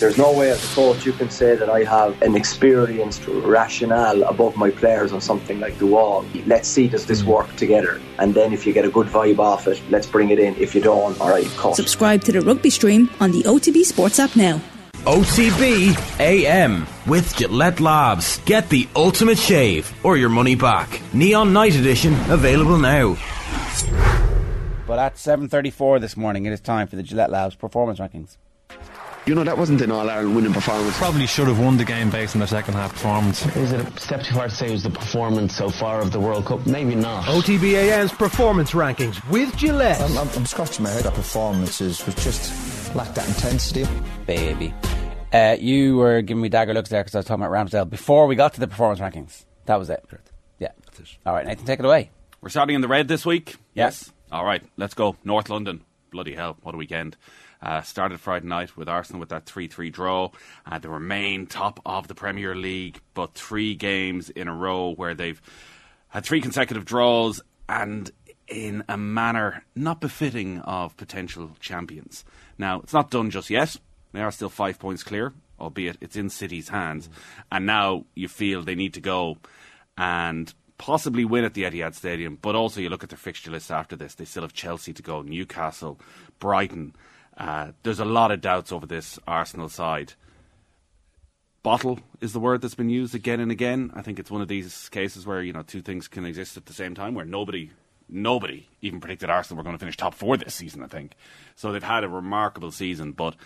There's no way as a coach you can say that I have an experienced rationale above my players on something like the wall. Let's see does this mm. work together, and then if you get a good vibe off it, let's bring it in. If you don't, all right, cut. Subscribe to the rugby stream on the OTB Sports app now. OTB AM with Gillette Labs. Get the ultimate shave or your money back. Neon Night Edition available now. But at 7.34 this morning, it is time for the Gillette Labs performance rankings. You know, that wasn't an All Ireland winning performance. Probably should have won the game based on their second half performance. Is it a step too far to say it was the performance so far of the World Cup? Maybe not. OTB AM's performance rankings with Gillette. I'm, I'm, I'm scratching my head. That performances was just lacked that intensity. Baby. Uh, you were giving me dagger looks there because I was talking about Ramsdale before we got to the performance rankings. That was it. Correct. Yeah. That's it. All right, Nathan, take it away. We're starting in the red this week. Yes. All right, let's go. North London. Bloody hell, what a weekend. Uh, started Friday night with Arsenal with that 3 3 draw. Uh, they remain top of the Premier League, but three games in a row where they've had three consecutive draws and in a manner not befitting of potential champions. Now, it's not done just yet. They are still five points clear, albeit it's in City's hands. And now you feel they need to go and possibly win at the Etihad Stadium, but also you look at their fixture list after this. They still have Chelsea to go, Newcastle, Brighton. Uh, there's a lot of doubts over this Arsenal side. Bottle is the word that's been used again and again. I think it's one of these cases where you know two things can exist at the same time, where nobody, nobody even predicted Arsenal were going to finish top four this season. I think so. They've had a remarkable season, but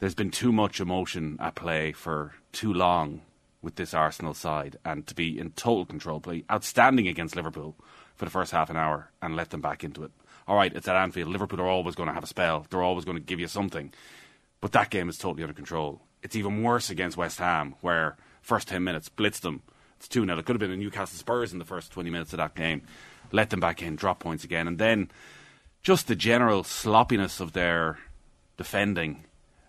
there's been too much emotion at play for too long with this Arsenal side, and to be in total control, play outstanding against Liverpool for the first half an hour and let them back into it. All right, it's at Anfield. Liverpool are always going to have a spell. They're always going to give you something, but that game is totally under control. It's even worse against West Ham, where first ten minutes blitzed them. It's two 0 It could have been a Newcastle Spurs in the first twenty minutes of that game. Let them back in, drop points again, and then just the general sloppiness of their defending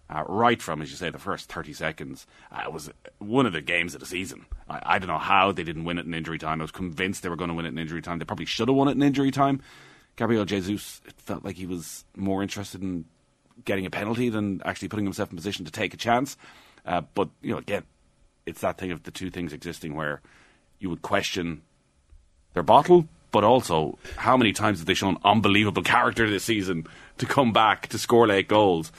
uh, right from, as you say, the first 30 seconds. Uh, it was one of the games of the season. I, I, don't know how they didn't win it in injury time. I was convinced they were going to win it in injury time. They probably should have won it in injury time. Gabriel Jesus, it felt like he was more interested in getting a penalty than actually putting himself in position to take a chance. Uh, but, you know, again, it's that thing of the two things existing where you would question their bottle, but also how many times have they shown unbelievable character this season to come back to score late goals?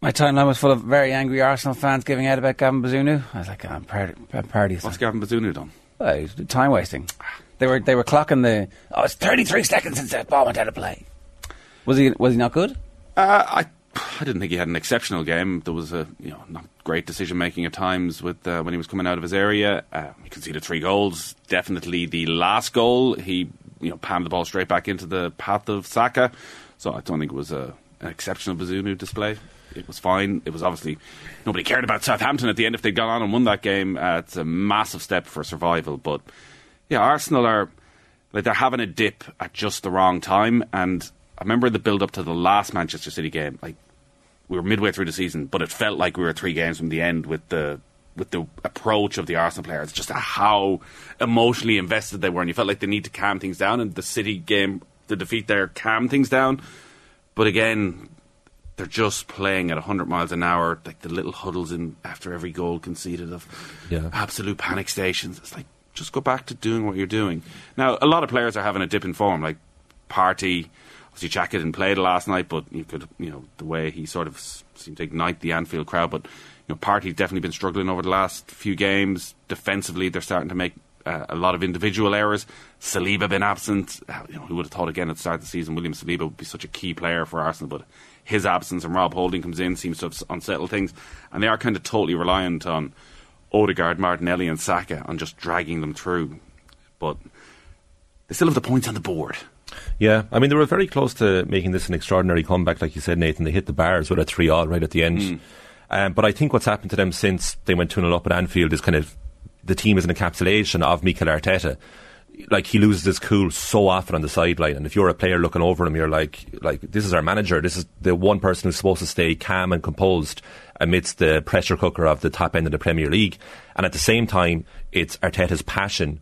My timeline was full of very angry Arsenal fans giving out about Gavin Bazunu. I was like, oh, I'm proud, I'm proud of you. What's Gavin Bazunu done? Well, time wasting. They were they were clocking the. Oh, it's 33 seconds since that ball went out of play. Was he was he not good? Uh, I I didn't think he had an exceptional game. There was a you know not great decision making at times with uh, when he was coming out of his area. Uh, he conceded three goals. Definitely the last goal, he you know panned the ball straight back into the path of Saka. So I don't think it was a, an exceptional Bazunu display it was fine. It was obviously nobody cared about Southampton at the end if they'd gone on and won that game. Uh, it's a massive step for survival, but yeah, Arsenal are like they're having a dip at just the wrong time. And I remember the build up to the last Manchester City game. Like we were midway through the season, but it felt like we were three games from the end with the with the approach of the Arsenal players, just how emotionally invested they were, and you felt like they need to calm things down. And the City game, the defeat there, calmed things down. But again, they're just playing at 100 miles an hour, like the little huddles in after every goal conceded of yeah. absolute panic stations. It's like just go back to doing what you're doing. Now, a lot of players are having a dip in form, like Partey. Obviously, Xhaka didn't play last night, but you could, you know, the way he sort of seemed to ignite the Anfield crowd. But you know, Partey's definitely been struggling over the last few games. Defensively, they're starting to make uh, a lot of individual errors. Saliba been absent. You know, who would have thought again at the start of the season William Saliba would be such a key player for Arsenal, but his absence and Rob Holding comes in seems to have unsettled things, and they are kind of totally reliant on Odegaard, Martinelli, and Saka on just dragging them through. But they still have the points on the board. Yeah, I mean they were very close to making this an extraordinary comeback, like you said, Nathan. They hit the bars with a three-all right at the end. Mm. Um, but I think what's happened to them since they went 2 0 up at Anfield is kind of the team is an encapsulation of Mikel Arteta like he loses his cool so often on the sideline. And if you're a player looking over him, you're like, like this is our manager. This is the one person who's supposed to stay calm and composed amidst the pressure cooker of the top end of the Premier League. And at the same time, it's Arteta's passion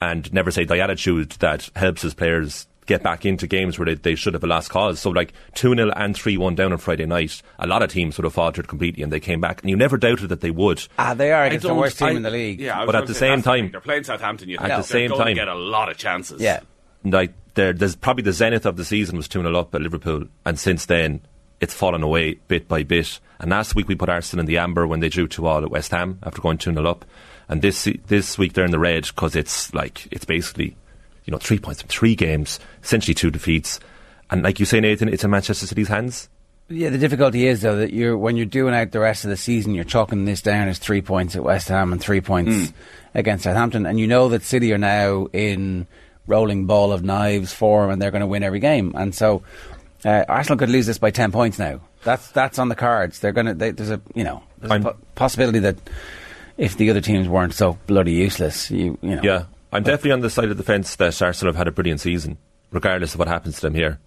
and never say die attitude that helps his players get back into games where they, they should have a last cause. So like 2-0 and 3-1 down on Friday night, a lot of teams would have faltered completely and they came back. And you never doubted that they would. Ah, they are I against the worst team I- in the league. Yeah, But at the same that's the time- they're playing Southampton. You At the they're same going to time- get a lot of chances. Yeah. like there's probably the zenith of the season was 2 0 up at Liverpool, and since then it's fallen away bit by bit. And last week we put Arsenal in the amber when they drew 2 all at West Ham after going 2 0 up. And this this week they're in the red because it's like, it's basically, you know, three points from three games, essentially two defeats. And like you say, Nathan, it's in Manchester City's hands. Yeah, the difficulty is though that you're when you're doing out the rest of the season, you're chalking this down as three points at West Ham and three points against Southampton, and you know that City are now in rolling ball of knives form, and they're going to win every game, and so uh, Arsenal could lose this by ten points now. That's that's on the cards. They're going to. They, there's a you know there's a I'm- po- possibility that if the other teams weren't so bloody useless, you you know Yeah, I'm definitely on the side of the fence that Arsenal have had a brilliant season, regardless of what happens to them here.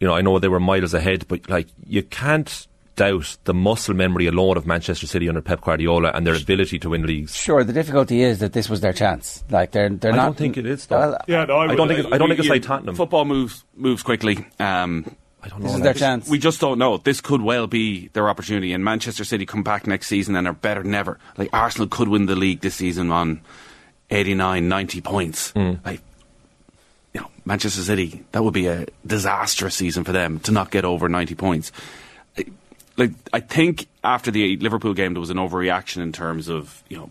You know, I know they were miles ahead, but like you can't doubt the muscle memory alone of Manchester City under Pep Guardiola and their ability to win leagues. Sure, the difficulty is that this was their chance. Like they're they're I not. don't think it is, though. Well, Yeah, no, I, I don't think it- I don't think it's you- like Tottenham. Football moves moves quickly. Um, I don't know. This is their chance. we just don't know. This could well be their opportunity. And Manchester City come back next season and are better than ever. Like Arsenal could win the league this season on 89, 90 points. Hmm. Like, you know, Manchester City, that would be a disastrous season for them to not get over 90 points. I- Like, I think after the Liverpool game, there was an overreaction in terms of, you know,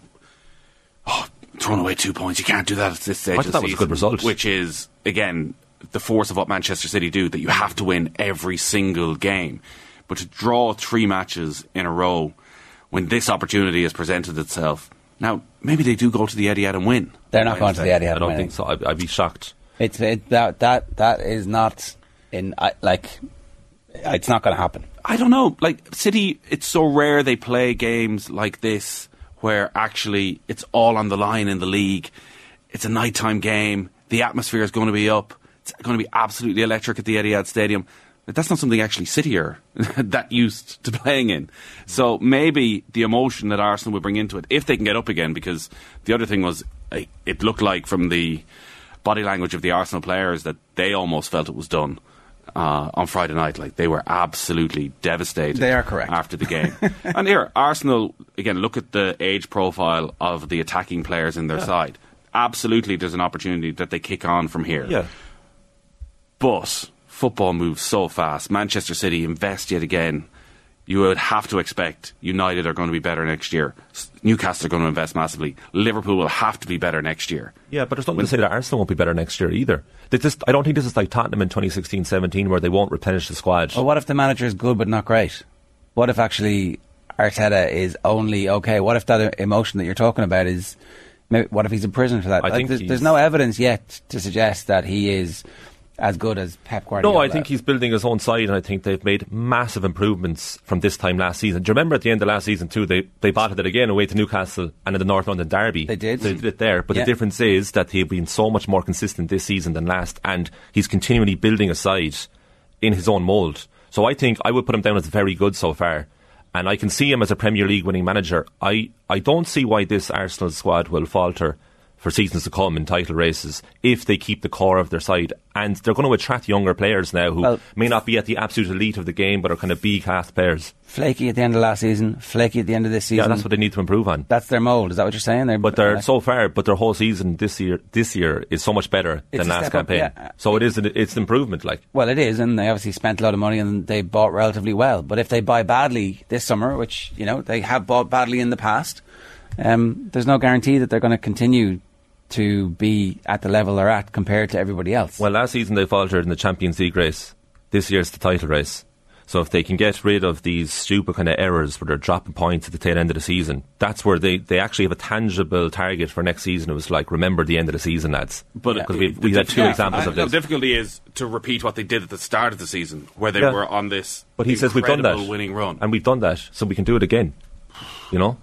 oh, throwing away two points. You can't do that at this stage. I thought that was a good result. Which is, again, the force of what Manchester City do, that you have to win every single game. But to draw three matches in a row when this opportunity has presented itself, now, maybe they do go to the Etihad and win. They're not going to the Wednesday. Etihad. I don't winning. think so. I'd, I'd be shocked. It's it, that that that is not in I, like it's not going to happen. I don't know. Like City, it's so rare they play games like this where actually it's all on the line in the league. It's a nighttime game. The atmosphere is going to be up. It's going to be absolutely electric at the Etihad Stadium. That's not something actually City are that used to playing in. So maybe the emotion that Arsenal would bring into it, if they can get up again, because the other thing was, it looked like from the body language of the Arsenal players that they almost felt it was done uh, on Friday night. Like they were absolutely devastated. They are correct. after the game. and here, Arsenal again. Look at the age profile of the attacking players in their side. Absolutely, there's an opportunity that they kick on from here. Yeah. But football moves so fast. Manchester City invest yet again. You would have to expect United are going to be better next year. Newcastle are going to invest massively. Liverpool will have to be better next year. Yeah, but there's nothing to say that Arsenal won't be better next year either. Just, I don't think this is like Tottenham in 2016-17 where they won't replenish the squad. Well, what if the manager is good but not great? What if actually Arteta is only okay? What if that emotion that you're talking about is? Maybe, what if he's in prison for that? I Like, think there's, there's no evidence yet to suggest that he is as good as Pep Guardiola. No, I think he's building his own side, and I think they've made massive improvements from this time last season. Do you remember at the end of last season too? They they battled it again away to Newcastle and in the North London derby. They did. They did it there, but Yeah. the difference is that they've been so much more consistent this season than last, and he's continually building a side in his own mould. So I think I would put him down as very good so far. And I can see him as a Premier League winning manager. I, I don't see why this Arsenal squad will falter for seasons to come in title races if they keep the core of their side. And they're going to attract younger players now who Well- may not be at the absolute elite of the game but are kind of B class players. flaky at the end of last season, flaky at the end of this season. Yeah, that's what they need to improve on. That's their mold. Is that what you're saying? They're, But they're like- so far, but their whole season this year, this year is so much better than last step up, campaign. yeah. So it is, an, it's an improvement. Like Well, it is, and they obviously spent a lot of money and they bought relatively well. But if they buy badly this summer, which you know they have bought badly in the past, um, there's no guarantee that they're going to continue to be at the level they're at compared to everybody else. Well, last season they faltered in the Champions League race. This year's the title race. So if they can get rid of these stupid kind of errors where they're dropping points at the tail end of the season, that's where they, they actually have a tangible target for next season. It was like, remember the end of the season, lads. But because uh, we've, the we've had two yeah, examples uh, of this. The difficulty is to repeat what they did at the start of the season, where they Yeah. were on this. But he says we've done that, winning run, and we've done that, so we can do it again. You know,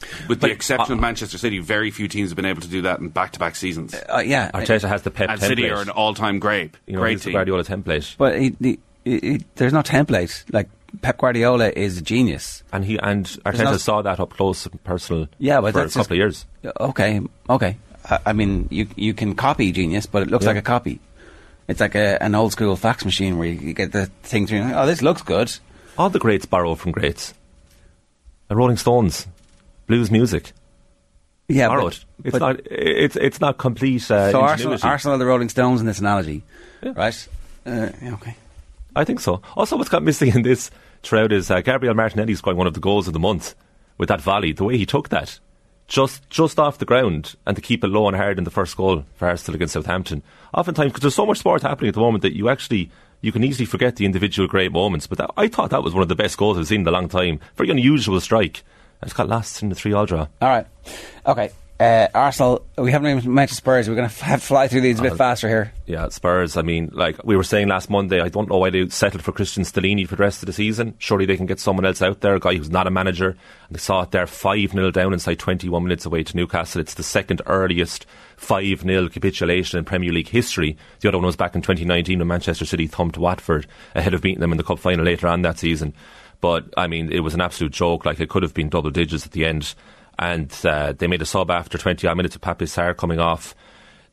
like with the But, exception of uh, Manchester City, very few teams have been able to do that in back-to-back seasons. uh, yeah, Arteta has the pep and template. City are an all-time grape, you know, great he's the team. Guardiola template, but he, he, he, there's no template. Like Pep Guardiola is a genius. and he and Arteta no- saw that up close and personal. Yeah, but for a couple just- of years. Okay, okay. I, I mean, you you can copy genius, but it looks Yeah. like a copy. It's like a, an old school fax machine where you, you get the thing through. Oh, this looks good. All the greats borrow from greats. The Rolling Stones, blues music. Yeah, borrow but- It's but- not. It's it's not complete. Uh, so Arsenal, ingenuity. Arsenal are the Rolling Stones in this analogy, right? Uh, yeah, okay. I think so. Also, what's got missing in this throughout is uh, Gabriel Martinelli scoring one of the goals of the month with that volley. The way he took that, just just off the ground, and to keep it low and hard in the first goal for Arsenal against Southampton. Oftentimes, because there's so much sport happening at the moment that you actually you can easily forget the individual great moments. But that, I thought that was one of the best goals I've seen in a long time. Very unusual strike. It's got lost in the three all draw. All right. Okay. Uh, Arsenal, we haven't even mentioned Spurs. We're going to have fly through these a bit Uh, faster here. Yeah, Spurs. I mean, like we were saying last Monday, I don't know why they settled for Christian Stellini for the rest of the season. Surely they can get someone else out there, a guy who's not a manager. And they saw it there 5 0 down inside 21 minutes away to Newcastle. It's the second earliest 5 0 capitulation in Premier League history. The other one was back in 2019 when Manchester City thumped Watford ahead of beating them in the Cup final later on that season. But, I mean, it was an absolute joke. Like, it could have been double digits at the end. And uh, they made a sub after 20 minutes of Pape Sarr coming off.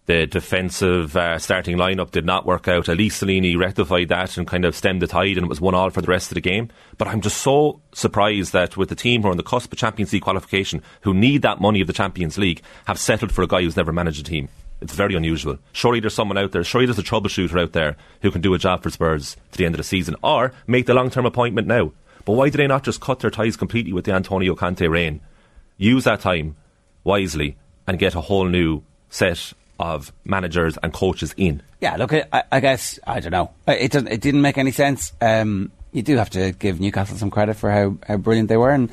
The defensive uh, starting lineup did not work out. Elise Salini rectified that and kind of stemmed the tide, and it was one all for the rest of the game. But I'm just so surprised that with the team who are on the cusp of Champions League qualification, who need that money of the Champions League, have settled for a guy who's never managed a team. It's very unusual. Surely there's someone out there, surely there's a troubleshooter out there who can do a job for Spurs to the end of the season, or make the long term appointment now. But why do they not just cut their ties completely with the Antonio Conte reign? Use that time wisely and get a whole new set of managers and coaches in. Yeah, look, I, I guess I don't know. Uh, It doesn't, it didn't make any sense. Um, you do have to give Newcastle some credit for how, how brilliant they were, and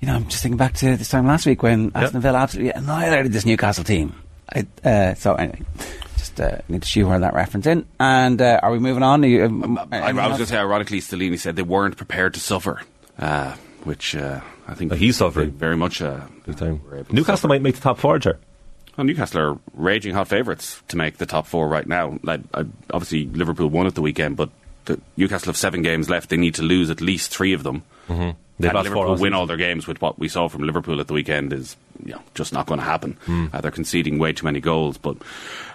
you know, I'm just thinking back to this time last week when Aston Villa absolutely annihilated this Newcastle team. I, uh, so anyway, just uh, need to shoehorn that reference in. And uh, are we moving on? You, um, I, I was going to say, ironically, Stellini said they weren't prepared to suffer, uh, which uh, I think he's suffering very much. Uh, Newcastle might make the top four, Ger. Well, Newcastle are raging hot favourites to make the top four right now. Like, I, obviously, Liverpool won at the weekend, but the, Newcastle have seven games left. They need to lose at least three of them. Mm-hmm. They've and Liverpool win all their games with what we saw from Liverpool at the weekend is you know, just not going to happen. Hmm. Uh, they're conceding way too many goals. But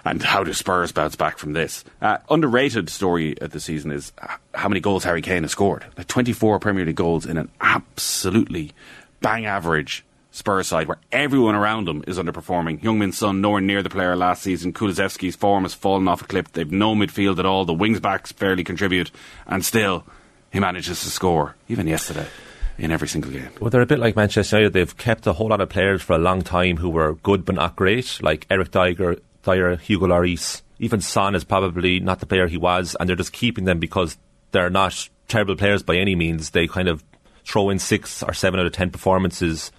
and how do Spurs bounce back from this? Uh, underrated story of the season is how many goals Harry Kane has scored. Like 24 Premier League goals in an absolutely bang average Spurs side where everyone around him is underperforming. Heung-min's Son nowhere near the player last season. Kulusevski's form has fallen off a cliff. They've no midfield at all. The wings backs barely contribute, and still he manages to score even yesterday in every single game. Well, they're a bit like Manchester United. They've kept a whole lot of players for a long time who were good but not great, like Eric Dier, Dier Hugo Lloris. Even Son is probably not the player he was, and they're just keeping them because they're not terrible players by any means. They kind of throw in six or seven out of ten performances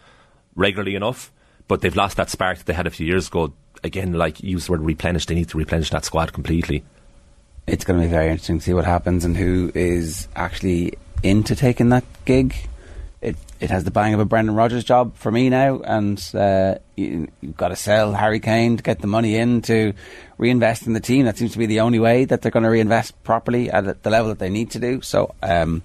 regularly enough, but they've lost that spark that they had a few years ago. Again, like used the word replenish, they need to replenish that squad completely. it's going to be very interesting to see what happens and who is actually into taking that gig. It it has the bang of a Brendan Rodgers job for me now, and uh, you, you've got to sell Harry Kane to get the money in to reinvest in the team. That seems to be the only way that they're going to reinvest properly at the level that they need to do. So, um,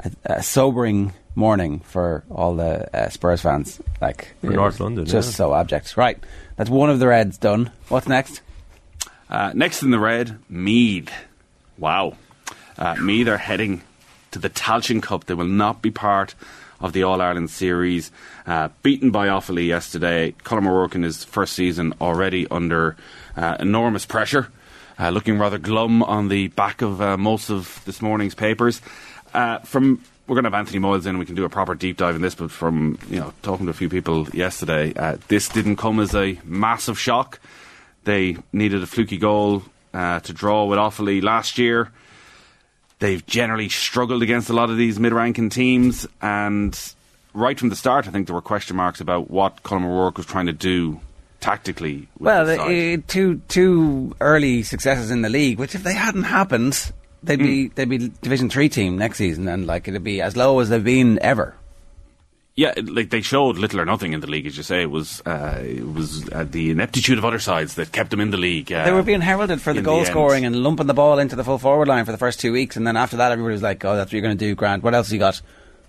a, a sobering morning for all the uh, Spurs fans. Like For North London, just yeah. so abject. Right, that's one of the Reds done. What's next? Uh, next in the red, Meath. Wow. Uh, Meath are heading to the Tailteann Cup. They will not be part of the All Ireland series. Uh, beaten by Offaly yesterday. Colm O'Rourke in his first season already under uh, enormous pressure. Uh, looking rather glum on the back of uh, most of this morning's papers. Uh, from we're going to have Anthony Moyles in, and we can do a proper deep dive in this. But from you know talking to a few people yesterday, uh, this didn't come as a massive shock. They needed a fluky goal uh, to draw with Offaly last year. They've generally struggled against a lot of these mid-ranking teams, and right from the start, I think there were question marks about what Colm O'Rourke was trying to do tactically. With Well, uh, two two early successes in the league, which if they hadn't happened, they'd be they'd be Division Three team next season, and like it'd be as low as they've been ever. Yeah, like they showed little or nothing in the league, as you say. It was uh, it was uh, the ineptitude of other sides that kept them in the league. Uh, they were being heralded for the goal end. scoring and lumping the ball into the full forward line for the first two weeks, and then after that, everybody was like, "Oh, that's what you're going to do, Grant. What else you got?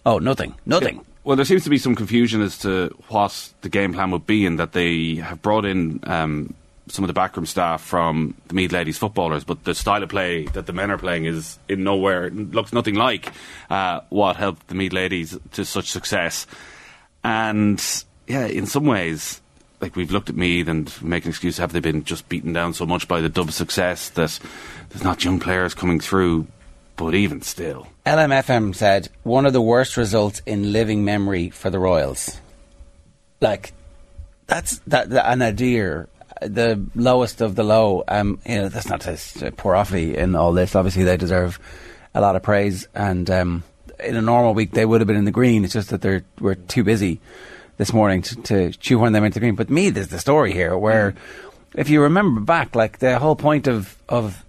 Oh, nothing, nothing." Well, there seems to be some confusion as to what the game plan would be, and that they have brought in um, some of the backroom staff from the Meath Ladies footballers, but the style of play that the men are playing is in nowhere looks nothing like uh, what helped the Meath Ladies to such success. And yeah, in some ways, like we've looked at Meath and make an excuse: have they been just beaten down so much by the dub success that there's not young players coming through? But even still, LMFM said one of the worst results in living memory for the Royals. Like that's that, that an Nadir, the lowest of the low. Um, you know, that's not to say poor Offaly in all this. Obviously, they deserve a lot of praise, and um, in a normal week they would have been in the green. It's just that they were too busy this morning to, to shoehorn them into the green. But me, there's the story here where, if you remember back, like the whole point of of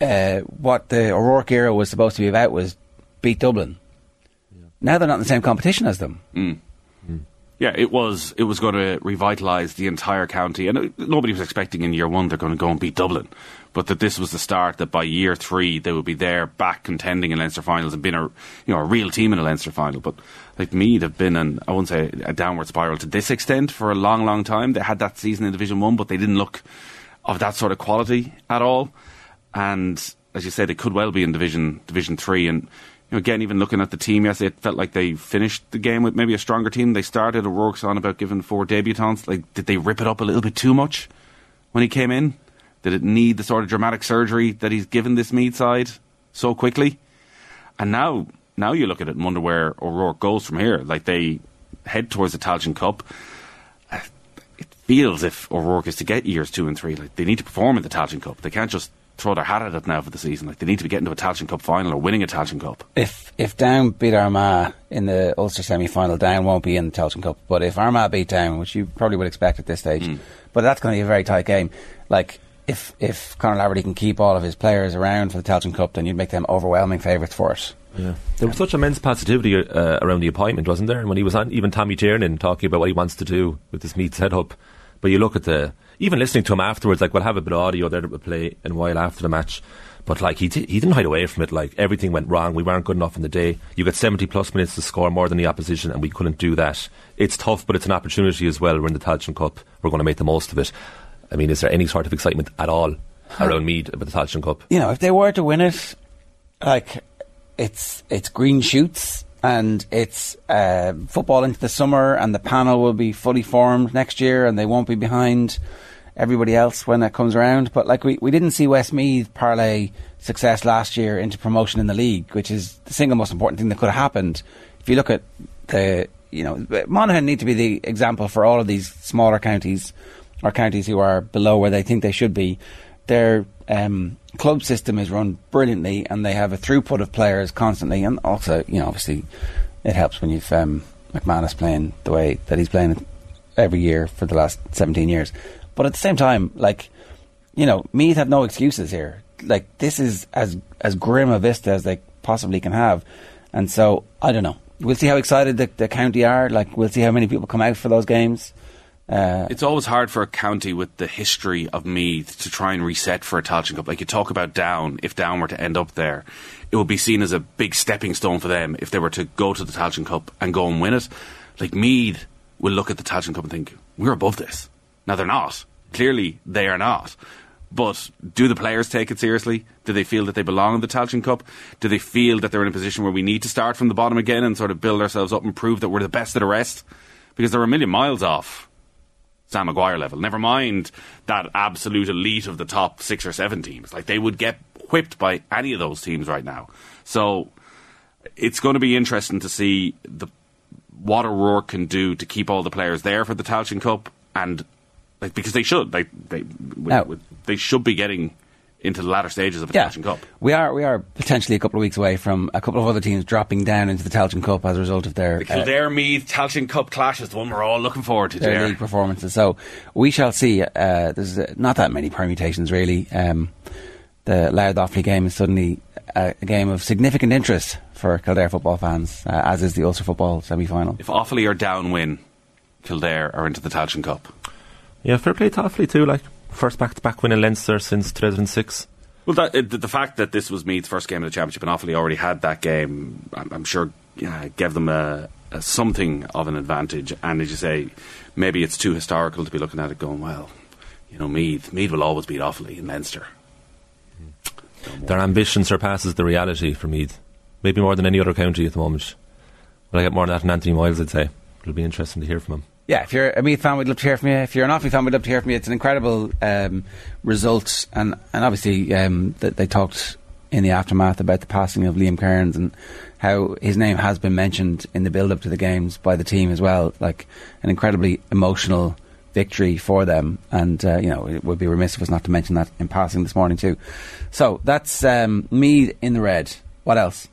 uh, what the O'Rourke era was supposed to be about was beat Dublin. Now they're not in the same competition as them. Mm. Yeah, it was. It was going to revitalise the entire county, and it, nobody was expecting in year one they're going to go and beat Dublin, but that this was the start. That by year three they would be there, back contending in Leinster finals and being a you know a real team in a Leinster final. But like Meath have been an I wouldn't say a downward spiral to this extent for a long, long time. They had that season in Division One, but they didn't look of that sort of quality at all. And as you said, it could well be in Division Division Three and you know, again, even looking at the team yesterday, it felt like they finished the game with maybe a stronger team. They started. O'Rourke's on about giving four debutants. Like, did they rip it up a little bit too much when he came in? Did it need the sort of dramatic surgery that he's given this Meath side so quickly? And now, now you look at it and wonder where O'Rourke goes from here. Like they head towards the Tailteann Cup. It feels if O'Rourke is to get years two and three, like they need to perform in the Tailteann Cup. They can't just throw their hat at it now for the season. Like they need to be getting to a Tailteann Cup final or winning a Tailteann Cup. If if Down beat Armagh in the Ulster semi final, Down won't be in the Tailteann Cup. But if Armagh beat Down, which you probably would expect at this stage, mm. but that's going to be a very tight game. Like if if Conor Laverty can keep all of his players around for the Tailteann Cup, then you'd make them overwhelming favourites for it. Yeah. There was such immense positivity uh, around the appointment, wasn't there? And when he was on, even Tommy Tiernan talking about what he wants to do with this Meath setup. But you look at the, even listening to him afterwards, like we'll have a bit of audio there that we'll play in a while after the match. But like he he didn't hide away from it. Like everything went wrong. We weren't good enough in the day. You got seventy plus minutes to score more than the opposition, and we couldn't do that. It's tough, but it's an opportunity as well. We're in the Tailteann Cup. We're going to make the most of it. I mean, is there any sort of excitement at all around Meath about the Tailteann Cup? You know, if they were to win it, like it's it's green shoots and it's uh, football into the summer, and the panel will be fully formed next year, and they won't be behind everybody else when that comes around. But like we, we didn't see Westmeath parlay success last year into promotion in the league, which is the single most important thing that could have happened. If you look at the, you know, Monaghan need to be the example for all of these smaller counties or counties who are below where they think they should be. Their um, club system is run brilliantly, and they have a throughput of players constantly, and also, you know, obviously, it helps when you've um, McManus playing the way that he's playing every year for the last 17 years. But at the same time, like, you know, Meath have no excuses here. Like, this is as as grim a vista as they possibly can have. And so, I don't know. We'll see how excited the, the county are. Like, we'll see how many people come out for those games. Uh, it's always hard for a county with the history of Meath to try and reset for a Tailteann Cup. Like you talk about Down, if Down were to end up there, it would be seen as a big stepping stone for them if they were to go to the Tailteann Cup and go and win it. Like Meath will look at the Tailteann Cup and think, we're above this. Now they're not. Clearly they are not. But do the players take it seriously? Do they feel that they belong in the Tailteann Cup? Do they feel that they're in a position where we need to start from the bottom again and sort of build ourselves up and prove that we're the best of the rest? Because they're a million miles off Sam Maguire level. Never mind that absolute elite of the top six or seven teams. Like they would get whipped by any of those teams right now. So it's going to be interesting to see the what O'Rourke can do to keep all the players there for the Tailteann Cup and like because they should they they now, they should be getting into the latter stages of the yeah, Tailteann Cup. We are we are potentially a couple of weeks away from a couple of other teams dropping down into the Tailteann Cup as a result of their the Kildare uh, Meath Tailteann Cup clash is the one we're all looking forward to. Their league performances. So we shall see. Uh, there's uh, not that many permutations really. Um, the Louth Offaly game is suddenly a, a, game of significant interest for Kildare football fans, uh, as is the Ulster football semi final. If Offaly are down win, Kildare are into the Tailteann Cup. Yeah, fair play to Offaly too. Like first back-to-back win in Leinster since 2006. Well, that, the fact that this was Meath's first game of the championship and Offaly already had that game, I'm, I'm sure yeah, gave them a, a, something of an advantage. And as you say, maybe it's too historical to be looking at it going well. you know, Meath. Meath will always beat Offaly in Leinster. Hmm. Their ambition surpasses the reality for Meath. Maybe more than any other county at the moment. But I get more than that than Anthony Moyles, I'd say. It'll be interesting to hear from him. Yeah, if you're a Meath fan, we'd love to hear from you. If you're an Offaly fan, we'd love to hear from you. It's an incredible um, result, and and obviously um, that they talked in the aftermath about the passing of Liam Kearns and how his name has been mentioned in the build-up to the games by the team as well. Like an incredibly emotional victory for them, and uh, you know it would be remiss of us not to mention that in passing this morning too. So that's um, Meath in the red. What else?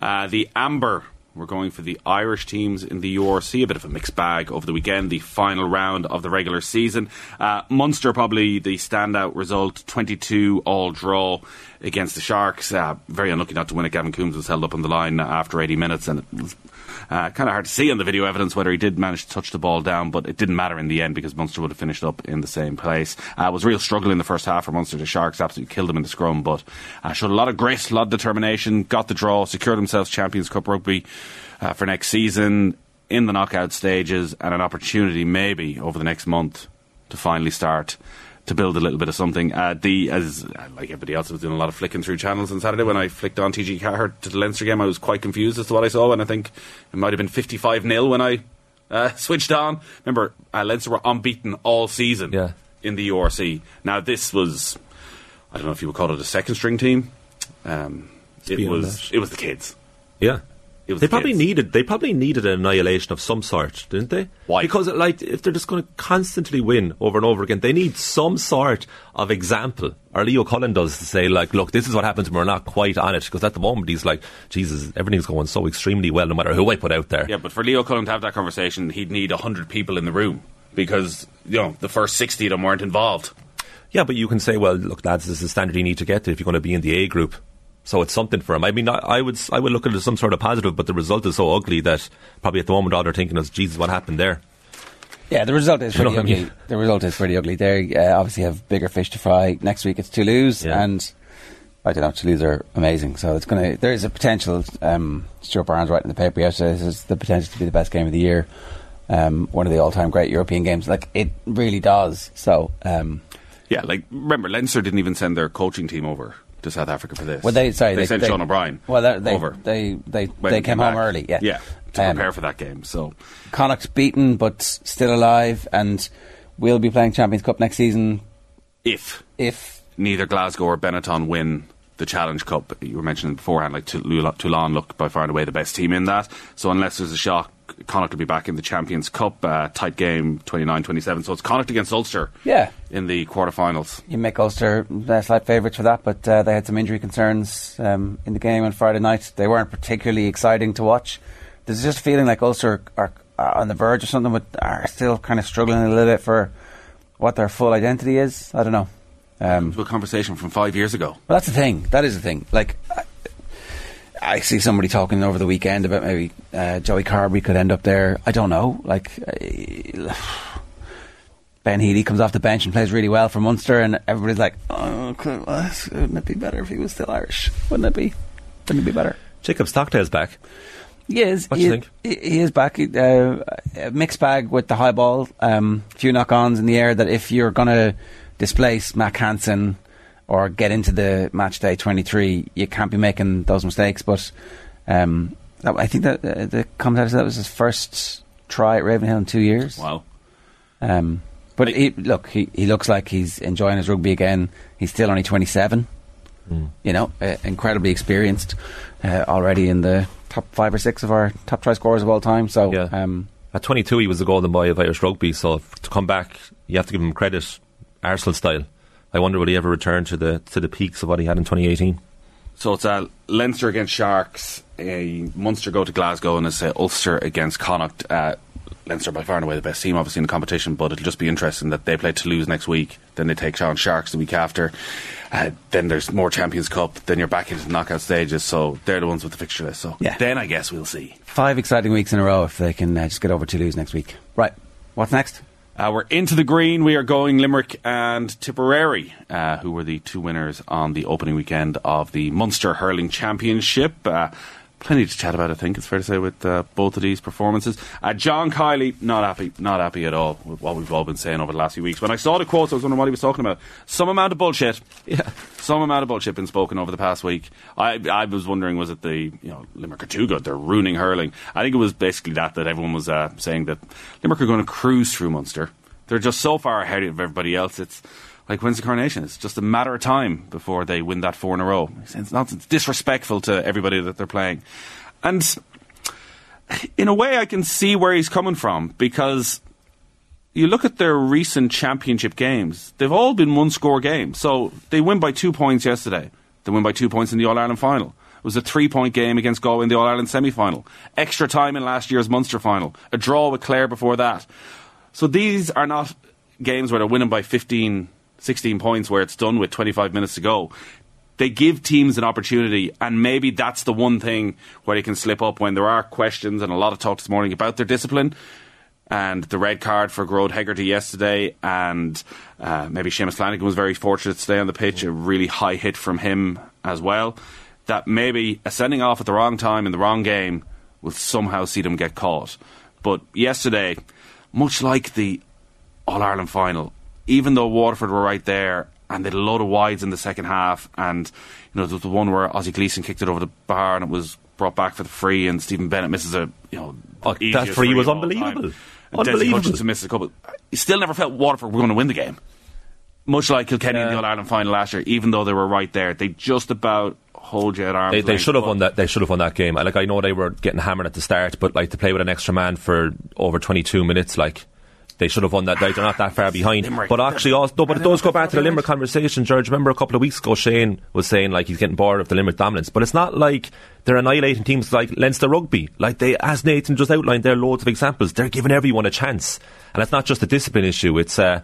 Uh, the Amber we're going for the Irish teams in the URC. A bit of a mixed bag over the weekend, the final round of the regular season. Uh, Munster probably the standout result, 22 all draw against the Sharks. Uh, very unlucky not to win it. Gavin Coombes was held up on the line after 80 minutes, and uh, kind of hard to see on the video evidence whether he did manage to touch the ball down, but it didn't matter in the end because Munster would have finished up in the same place. Uh, it was real struggle in the first half for Munster. The Sharks absolutely killed them in the scrum, but uh, showed a lot of grit, a lot of determination, got the draw, secured themselves Champions Cup rugby uh, for next season in the knockout stages, and an opportunity maybe over the next month to finally start to build a little bit of something. Uh, the as like everybody else, I was doing a lot of flicking through channels on Saturday. When I flicked on TG Carr to the Leinster game, I was quite confused as to what I saw, and I think it might have been fifty-five 0 when I uh, switched on. Remember, uh, Leinster were unbeaten all season yeah. in the URC. Now this was, I don't know if you would call it a second string team. Um, it was that. it was the kids. Yeah. It was they the probably kids. needed they probably needed an annihilation of some sort, didn't they? Why? Because like if they're just going to constantly win over and over again, they need some sort of example. Or Leo Cullen does to say like, look, this is what happens when we're not quite on it. Because at the moment he's like, Jesus, everything's going so extremely well, no matter who I put out there. Yeah, but for Leo Cullen to have that conversation, he'd need hundred people in the room because you know the first sixty of them weren't involved. Yeah, but you can say, well, look, lads, this is the standard you need to get to if you're going to be in the A group. So it's something for him. I mean, I, I would I would look at it as some sort of positive, but the result is so ugly that probably at the moment all they're thinking is, Jesus, what happened there? Yeah, the result is You know pretty I ugly. mean? The result is pretty ugly. They uh, obviously have bigger fish to fry. Next week it's Toulouse, Yeah. and I don't know. Toulouse are amazing, so it's going to. There is a potential. Um, Stuart Barnes writing the paper yesterday. This is the potential to be the best game of the year. Um, one of the all-time great European games. Like it really does. So, um, Yeah, like remember Leinster didn't even send their coaching team over to South Africa for this. well, they sorry they, sent Sean O'Brien. Well, they, they, over. They they they he came home back. early. Yeah, yeah, to Um, prepare for that game. So Connacht's beaten, but still alive, and we'll be playing Champions Cup next season if if neither Glasgow or Benetton win the Challenge Cup, you were mentioning beforehand, like Toulon look by far and away the best team in that. So unless there's a shock, Connacht will be back in the Champions Cup. Uh, tight game, 29-27. So it's Connacht against Ulster yeah. in the quarterfinals. You make Ulster uh, slight favourites for that, but uh, they had some injury concerns um, in the game on Friday night. They weren't particularly exciting to watch. There's just a feeling like Ulster are, are on the verge of something, but are still kind of struggling a little bit for what their full identity is. I don't know. Um, To a conversation from five years ago. well, that's the thing. That is the thing. Like, I, see somebody talking over the weekend about maybe uh, Joey Carbery could end up there. I don't know. Like, uh, Ben Healy comes off the bench and plays really well for Munster, and everybody's like, "Oh, wouldn't it be better if he was still Irish? Wouldn't it be? Wouldn't it be better?" Jacob Stockdale's back. He is. What do you think? He, is back. Uh, a mixed bag with the high ball. Um, few knock-ons in the air. That if you're going to displace Mack Hansen or get into the match day 23, you can't be making those mistakes. But um, that- I think that uh, the commentator said that was his first try at Ravenhill in two years. Wow. Um, but he, look, he, he looks like he's enjoying his rugby again. He's still only 27. You know, uh, incredibly experienced, uh, already in the top five or six of our top try scorers of all time. So, Yeah. um, At 22, he was the golden boy of Irish rugby, so to come back, you have to give him credit, Arsenal style. I wonder will he ever return to the to the peaks of what he had in 2018? So it's uh, Leinster against Sharks, uh, Munster go to Glasgow, and it's uh, Ulster against Connacht. Uh, Leinster by far and away the best team, obviously in the competition, but it'll just be interesting that they play Toulouse next week, then they take on Sharks the week after. Uh, then there's more Champions Cup, then you're back into the knockout stages, so they're the ones with the fixture list. So Yeah. then I guess we'll see. five exciting weeks in a row if they can uh, just get over Toulouse next week. Right. What's next? Uh, we're into the green. We are going Limerick and Tipperary, uh, who were the two winners on the opening weekend of the Munster Hurling Championship. Uh, plenty to chat about. I think it's fair to say with uh, both of these performances. Uh, John Kiely, not happy, not happy at all with what we've all been saying over the last few weeks. When I saw the quotes, I was wondering what he was talking about. Some amount of bullshit, yeah, some amount of bullshit been spoken over the past week. I, I was wondering, was it the you know Limerick are too good? They're ruining hurling. I think it was basically that that everyone was uh, saying that Limerick are going to cruise through Munster. They're just so far ahead of everybody else. It's like when's the coronation? It's just a matter of time before they win that four in a row. It's not disrespectful to everybody that they're playing, and in a way, I can see where he's coming from because you look at their recent championship games; they've all been one-score games. So they win by two points yesterday. They win by two points in the All Ireland final. It was a three-point game against Galway in the All Ireland semi-final. Extra time in last year's Munster final. A draw with Clare before that. So these are not games where they're winning by 15 16 points where it's done with 25 minutes to go. They give teams an opportunity, and maybe that's the one thing where they can slip up when there are questions and a lot of talk this morning about their discipline. And the red card for Gearóid Hegarty yesterday, and uh, maybe Seamus Flanagan was very fortunate to stay on the pitch. A really high hit from him as well. That maybe a sending off at the wrong time in the wrong game will somehow see them get caught. But yesterday, much like the All Ireland final, even though Waterford were right there and they had a load of wides in the second half, and you know there was the one where Ozzie Gleeson kicked it over the bar and it was brought back for the free, and Stephen Bennett misses a you know oh, that free was unbelievable. Unbelievable. Hutchinson missed a couple. He still never felt Waterford were going to win the game. Much like Kilkenny yeah. in the All Ireland final last year, even though they were right there, they just about hold you at arm's They, they should have won that. They should have won that game. Like I know they were getting hammered at the start, but like to play with an extra man for over 22 minutes, like they should have won that. They're not that far behind. Limerick. But actually, also, no, but it does go back to the Limerick conversation, George. Remember a couple of weeks ago, Shane was saying like he's getting bored of the Limerick dominance. But it's not like they're annihilating teams like Leinster Rugby. Like they, as Nathan just outlined, there are loads of examples. They're giving everyone a chance, and it's not just a discipline issue. It's uh,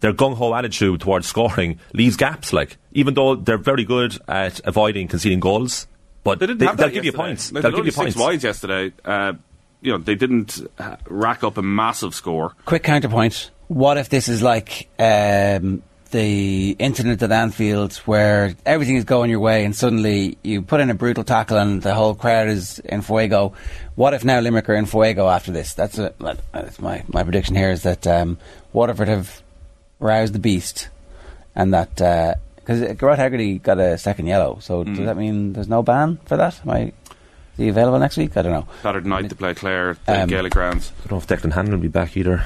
their gung ho attitude towards scoring leaves gaps. Like even though they're very good at avoiding conceding goals, but they didn't they, will give you points. They will give you points. six wides yesterday. Uh, you know they didn't uh, rack up a massive score. Quick counterpoint what if this is like um, the incident at Anfield where everything is going your way and suddenly you put in a brutal tackle and the whole crowd is in fuego? What if now Limerick are in fuego after this? That's, a, that's my, my prediction here is that um, Waterford have roused the beast and that. because uh, Gearóid Hegarty got a second yellow, so mm. does that mean there's no ban for that? Am I, is he available next week? I don't know. Saturday night to play Clare, the um, Gaelic grounds. I don't know if Declan Hannon will be back either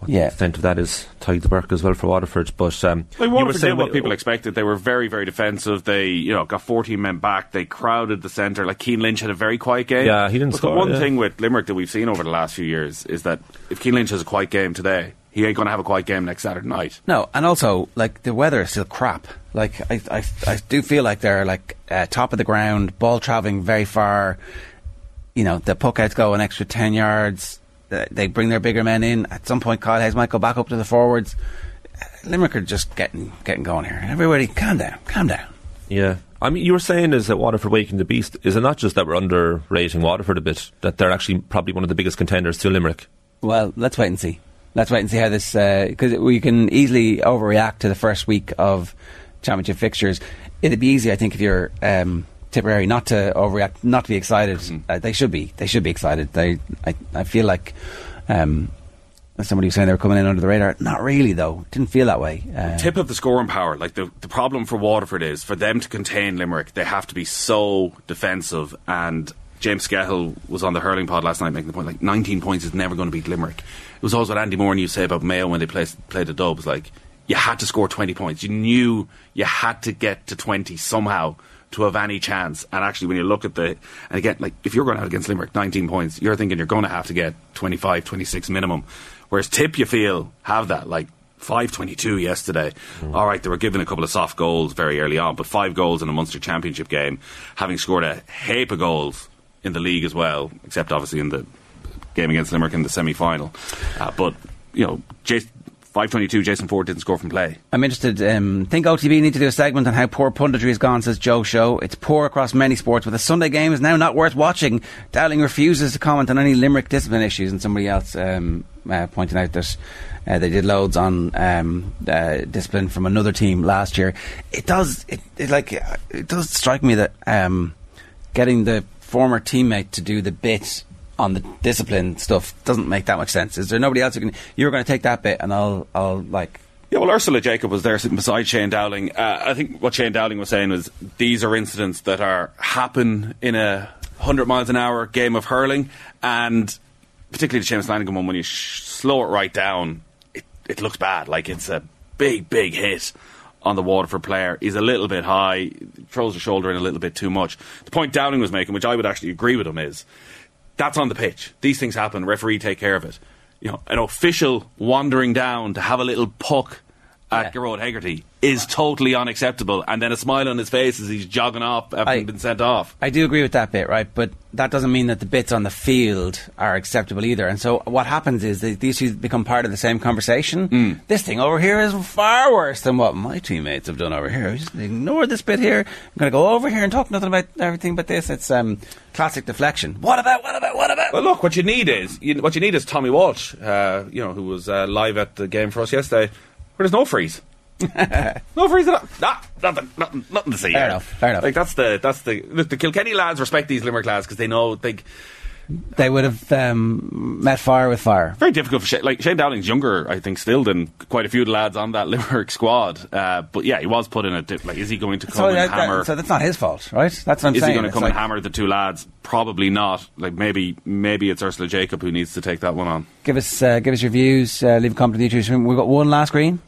what yeah. the extent of that is Tadhg de Búrca as well for Waterford. But um, like Waterford did what people expected. They were very, very defensive. They, you know, got 14 men back. They crowded the centre. Like Cian Lynch had a very quiet game. Yeah, he didn't but score. The one yeah. thing with Limerick that we've seen over the last few years is that if Cian Lynch has a quiet game today, he ain't going to have a quiet game next Saturday night. No, and also like the weather is still crap. Like I, I, I do feel like they're like uh, top of the ground, ball travelling very far. You know, the puck go an extra ten yards they bring their bigger men in. At some point, Kyle Hayes might go back up to the forwards. Limerick are just getting getting going here. Everybody, calm down, calm down. Yeah. I mean, you were saying is that Waterford waking the beast. Is it not just that we're underrating Waterford a bit? That they're actually probably one of the biggest contenders to Limerick. Well, let's wait and see. Let's wait and see how this because uh, we can easily overreact to the first week of championship fixtures. It'd be easy, I think, if you're um, Tipperary not to overreact, not to be excited. Mm. Uh, they should be. They should be excited. They, I, I feel like um, somebody was saying they were coming in under the radar. Not really, though. Didn't feel that way. Uh, Tip of the scoring power. Like the the problem for Waterford is for them to contain Limerick, they have to be so defensive. And James Skehill was on the hurling pod last night making the point like 19 points is never going to beat Limerick. It was always what Andy Moore used to say about Mayo when they played played the Dubs. Like you had to score 20 points. You knew you had to get to 20 somehow to have any chance. And actually, when you look at the, and again, like if you're going out against Limerick, 19 points, you're thinking you're going to have to get 25, 26 minimum. Whereas Tip, you feel, have that. Like 522 yesterday. Mm. All right, they were given a couple of soft goals very early on, but five goals in a Munster Championship game, having scored a heap of goals in the league as well, except obviously in the game against Limerick in the semi final. Uh, but, you know, Jason, 522, Jason Forde didn't score from play. I'm interested. Um, think OTB need to do a segment on how poor punditry has gone, says Joe Show. It's poor across many sports, but the Sunday game is now not worth watching. Dowling refuses to comment on any Limerick discipline issues, and somebody else um, uh, pointing out that uh, they did loads on um, uh, discipline from another team last year. It does, it, it like, it does strike me that um, getting the former teammate to do the bit on the discipline stuff doesn't make that much sense. Is there nobody else who can? You're going to take that bit, and I'll I'll like. Yeah, well, Ursula Jacob was there sitting beside Shane Dowling. Uh, I think what Shane Dowling was saying was these are incidents that are happen in a 100 miles an hour game of hurling, and particularly the Seamus Flanagan one, when you sh- slow it right down, it, it looks bad. Like it's a big, big hit on the Waterford player. He's a little bit high, throws the shoulder in a little bit too much. The point Dowling was making, which I would actually agree with him, is that's on the pitch. These things happen. Referee take care of it. You know, an official wandering down to have a little puck at yeah. Gearóid Hegarty is totally unacceptable. And then a smile on his face as he's jogging off, having I, been sent off. I do agree with that bit, right? But that doesn't mean that the bits on the field are acceptable either. And so what happens is these issues become part of the same conversation. Mm. This thing over here is far worse than what my teammates have done over here. I Just ignore this bit here. I'm going to go over here and talk nothing about everything but this. It's um, classic deflection. What about? What about? What about? Well, look, what you need is you, what you need is Tommy Walsh, uh, you know, who was uh, live at the game for us yesterday where there's no freeze. no freeze at all. Nah, nothing, nothing, nothing to see. Fair enough. Fair enough. Like that's the that's the look. The Kilkenny lads respect these Limerick lads because they know they they would have um, met fire with fire. Very difficult for Shane. Like Shane Dowling's younger, I think, still than quite a few of the lads on that Limerick squad. Uh, but yeah, he was put in a dip. Like, is he going to come so and that, hammer? That, so that's not his fault, right? That's what I'm is saying. he going to come like and hammer the two lads? Probably not. Like maybe maybe it's Ursula Jacob who needs to take that one on. Give us uh, give us your views. Uh, leave a comment in the YouTube. We've got one last green.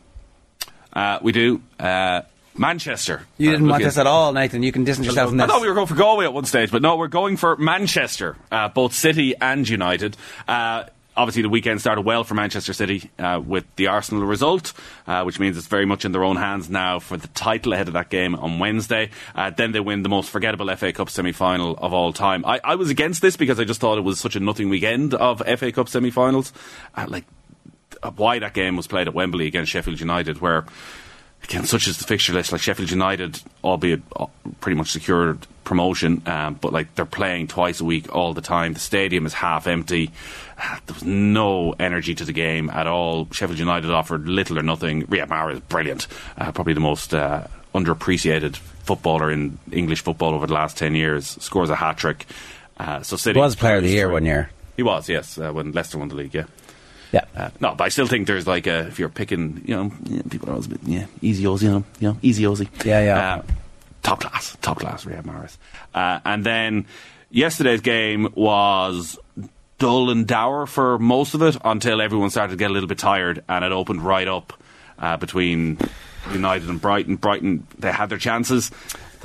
Uh, we do. Uh, Manchester. You didn't want this at all, Nathan. You can distance yourself from this. I thought we were going for Galway at one stage, but no, we're going for Manchester, uh, both City and United. Uh, obviously, the weekend started well for Manchester City uh, with the Arsenal result, uh, which means it's very much in their own hands now for the title ahead of that game on Wednesday. Uh, then they win the most forgettable FA Cup semi final of all time. I, I, was against this because I just thought it was such a nothing weekend of FA Cup semi finals. Uh, like, why that game was played at Wembley against Sheffield United, where again, such as the fixture list, like Sheffield United, albeit uh, pretty much secured promotion, um, but like they're playing twice a week all the time. The stadium is half empty. There was no energy to the game at all. Sheffield United offered little or nothing. Riyad Mahrez is brilliant, uh, probably the most uh, underappreciated footballer in English football over the last ten years. Scores a hat trick. Uh, so City he was Player of the Year one year. He was, yes, uh, when Leicester won the league. Yeah. Yeah. Uh, no, but I still think there's like a, if you're picking, you know, yeah, people are always a bit, yeah, easy Aussie, you know, you know easy Aussie. Yeah, yeah. Uh, top class, top class, Riyad Mahrez. Uh, and then yesterday's game was dull and dour for most of it until everyone started to get a little bit tired and it opened right up uh, between United and Brighton. Brighton, they had their chances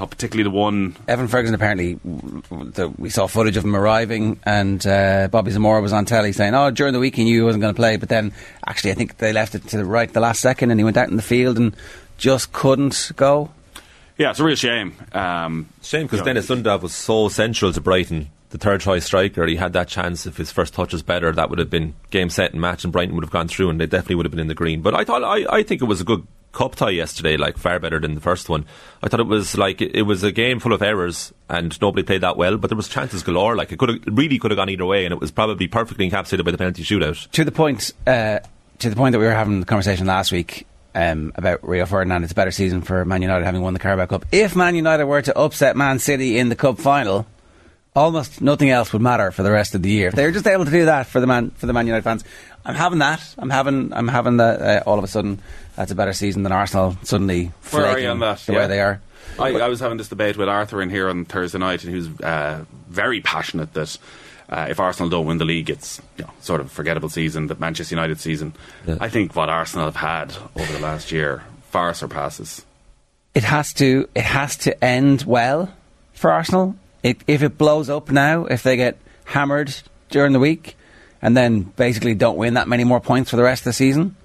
particularly the one. Evan Ferguson apparently, the, we saw footage of him arriving, and uh, Bobby Zamora was on telly saying, "Oh, during the week he knew he wasn't going to play, but then actually I think they left it to the right the last second, and he went out in the field and just couldn't go." Yeah, it's a real shame. Um, shame because Deniz Undav was so central to Brighton the third choice striker. He had that chance if his first touch was better, that would have been game, set, and match, and Brighton would have gone through, and they definitely would have been in the green. But I thought, I, I think it was a good cup tie yesterday, like far better than the first one. I thought it was like it, was a game full of errors and nobody played that well, but there was chances galore. Like it could have really could have gone either way, and it was probably perfectly encapsulated by the penalty shootout. To the point, uh, to the point that we were having the conversation last week. Um, about Rio Ferdinand, it's a better season for Man United having won the Carabao Cup. If Man United were to upset Man City in the cup final, almost nothing else would matter for the rest of the year. If they were just able to do that for the man for the Man United fans, I'm having that. I'm having I'm having that. Uh, all of a sudden, that's a better season than Arsenal suddenly. Where are you on that? The yeah. way they are. I, I, was having this debate with Arthur in here on Thursday night, and he was uh, very passionate that. Uh, if Arsenal don't win the league, it's you know, sort of a forgettable season, the Manchester United season. Yeah. I think what Arsenal have had over the last year far surpasses. It has to. It has to end well for Arsenal it, if it blows up now, if they get hammered during the week, and then basically don't win that many more points for the rest of the season,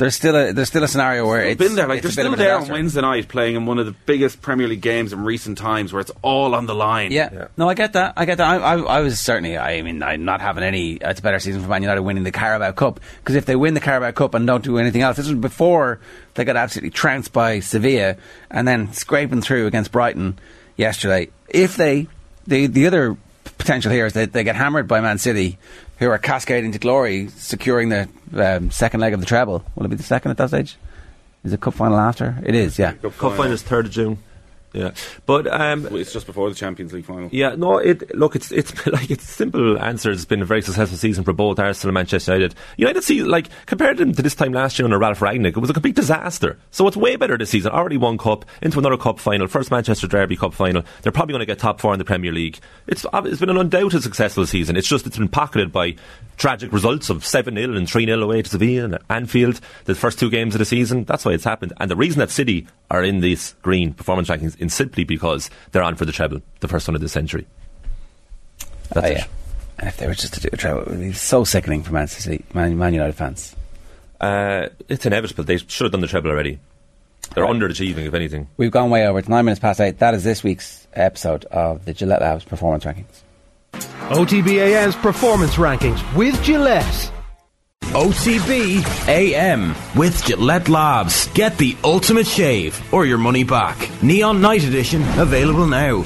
there's still a there's still a scenario where it's been there. Like they're still there on Wednesday night playing in one of the biggest Premier League games in recent times, where it's all on the line. Yeah, yeah. no, I get that. I get that. I, I, I, was certainly. I mean, I'm not having any. Uh, it's a better season for Man United winning the Carabao Cup because if they win the Carabao Cup and don't do anything else, this was before they got absolutely trounced by Sevilla and then scraping through against Brighton yesterday. If they the the other potential here is that they get hammered by Man City, who are cascading to glory, securing the um, second leg of the treble. Will it be the second at that stage? Is it cup final after? It is, yeah. Cup, cup final is third of June. Yeah, but um, it's just before the Champions League final. Yeah, no, it look, it's it's like it's simple answer. It's been a very successful season for both Arsenal and Manchester United. United see like compared them to this time last year under Ralf Rangnick, it was a complete disaster. So it's way better this season. Already won cup into another cup final, first Manchester Derby Cup final. They're probably going to get top four in the Premier League. It's it's been an undoubted successful season. It's just it's been pocketed by tragic results of seven 0 and three 0 away to Sevilla and Anfield. The first two games of the season. That's why it's happened. And the reason that City are in this green performance rankings is simply because they're on for the treble, the first one of the century. That's Oh, it. yeah. And if they were just to do a treble, it would be so sickening for Man City, Man, Man United fans. Uh, it's inevitable. They should have done the treble already. They're underachieving, if anything. We've gone way over. It's nine minutes past eight. That is this week's episode of the Gillette Labs Performance Rankings. OTBAM's performance rankings with Gillette. OTB AM with Gillette Labs. Get the ultimate shave or your money back. Neon Night Edition available now.